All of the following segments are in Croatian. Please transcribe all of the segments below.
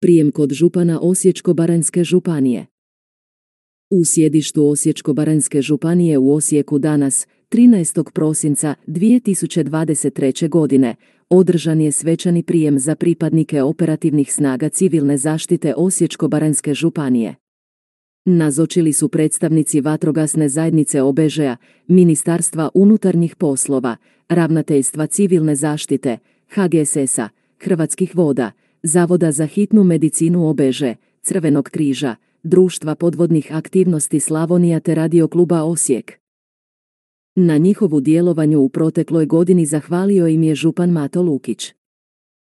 Prijem kod župana Osječko-baranjske županije. U sjedištu Osječko-baranjske županije u Osijeku danas, 13. prosinca 2023. godine, održan je svečani prijem za pripadnike operativnih snaga civilne zaštite Osječko-baranjske županije. Nazočili su predstavnici vatrogasne zajednice Obežeja, Ministarstva unutarnjih poslova, Ravnateljstva civilne zaštite, HGSS-a, Hrvatskih voda, Zavoda za hitnu medicinu Obeže, Crvenog križa, Društva podvodnih aktivnosti Slavonija te radio kluba Osijek. Na njihovu djelovanju u protekloj godini zahvalio im je župan Mato Lukić.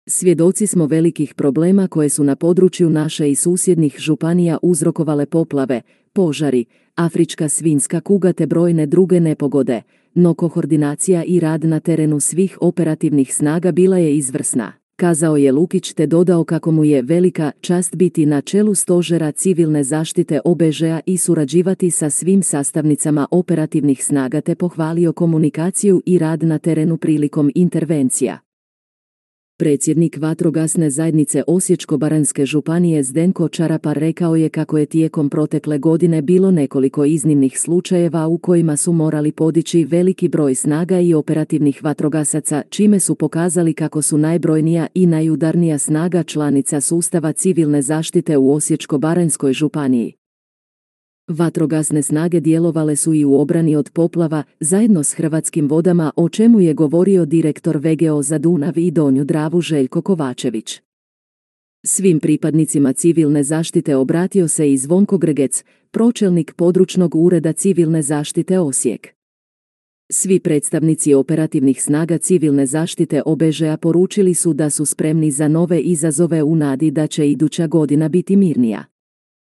Svjedoci smo velikih problema koje su na području naše i susjednih županija uzrokovale poplave, požari, afrička svinska kuga te brojne druge nepogode, no koordinacija i rad na terenu svih operativnih snaga bila je izvrsna kazao je Lukić te dodao kako mu je velika čast biti na čelu stožera civilne zaštite OBŽ-a i surađivati sa svim sastavnicama operativnih snaga te pohvalio komunikaciju i rad na terenu prilikom intervencija. Predsjednik vatrogasne zajednice Osječko-baranjske županije Zdenko Čarapar rekao je kako je tijekom protekle godine bilo nekoliko iznimnih slučajeva u kojima su morali podići veliki broj snaga i operativnih vatrogasaca, čime su pokazali kako su najbrojnija i najudarnija snaga članica sustava civilne zaštite u Osječko-baranjskoj županiji. Vatrogasne snage djelovale su i u obrani od poplava, zajedno s Hrvatskim vodama, o čemu je govorio direktor VGO za Dunav i Donju Dravu Željko Kovačević. Svim pripadnicima civilne zaštite obratio se i Zvonko Gregec, pročelnik područnog ureda civilne zaštite Osijek. Svi predstavnici operativnih snaga civilne zaštite OBŽ-a poručili su da su spremni za nove izazove u nadi da će iduća godina biti mirnija.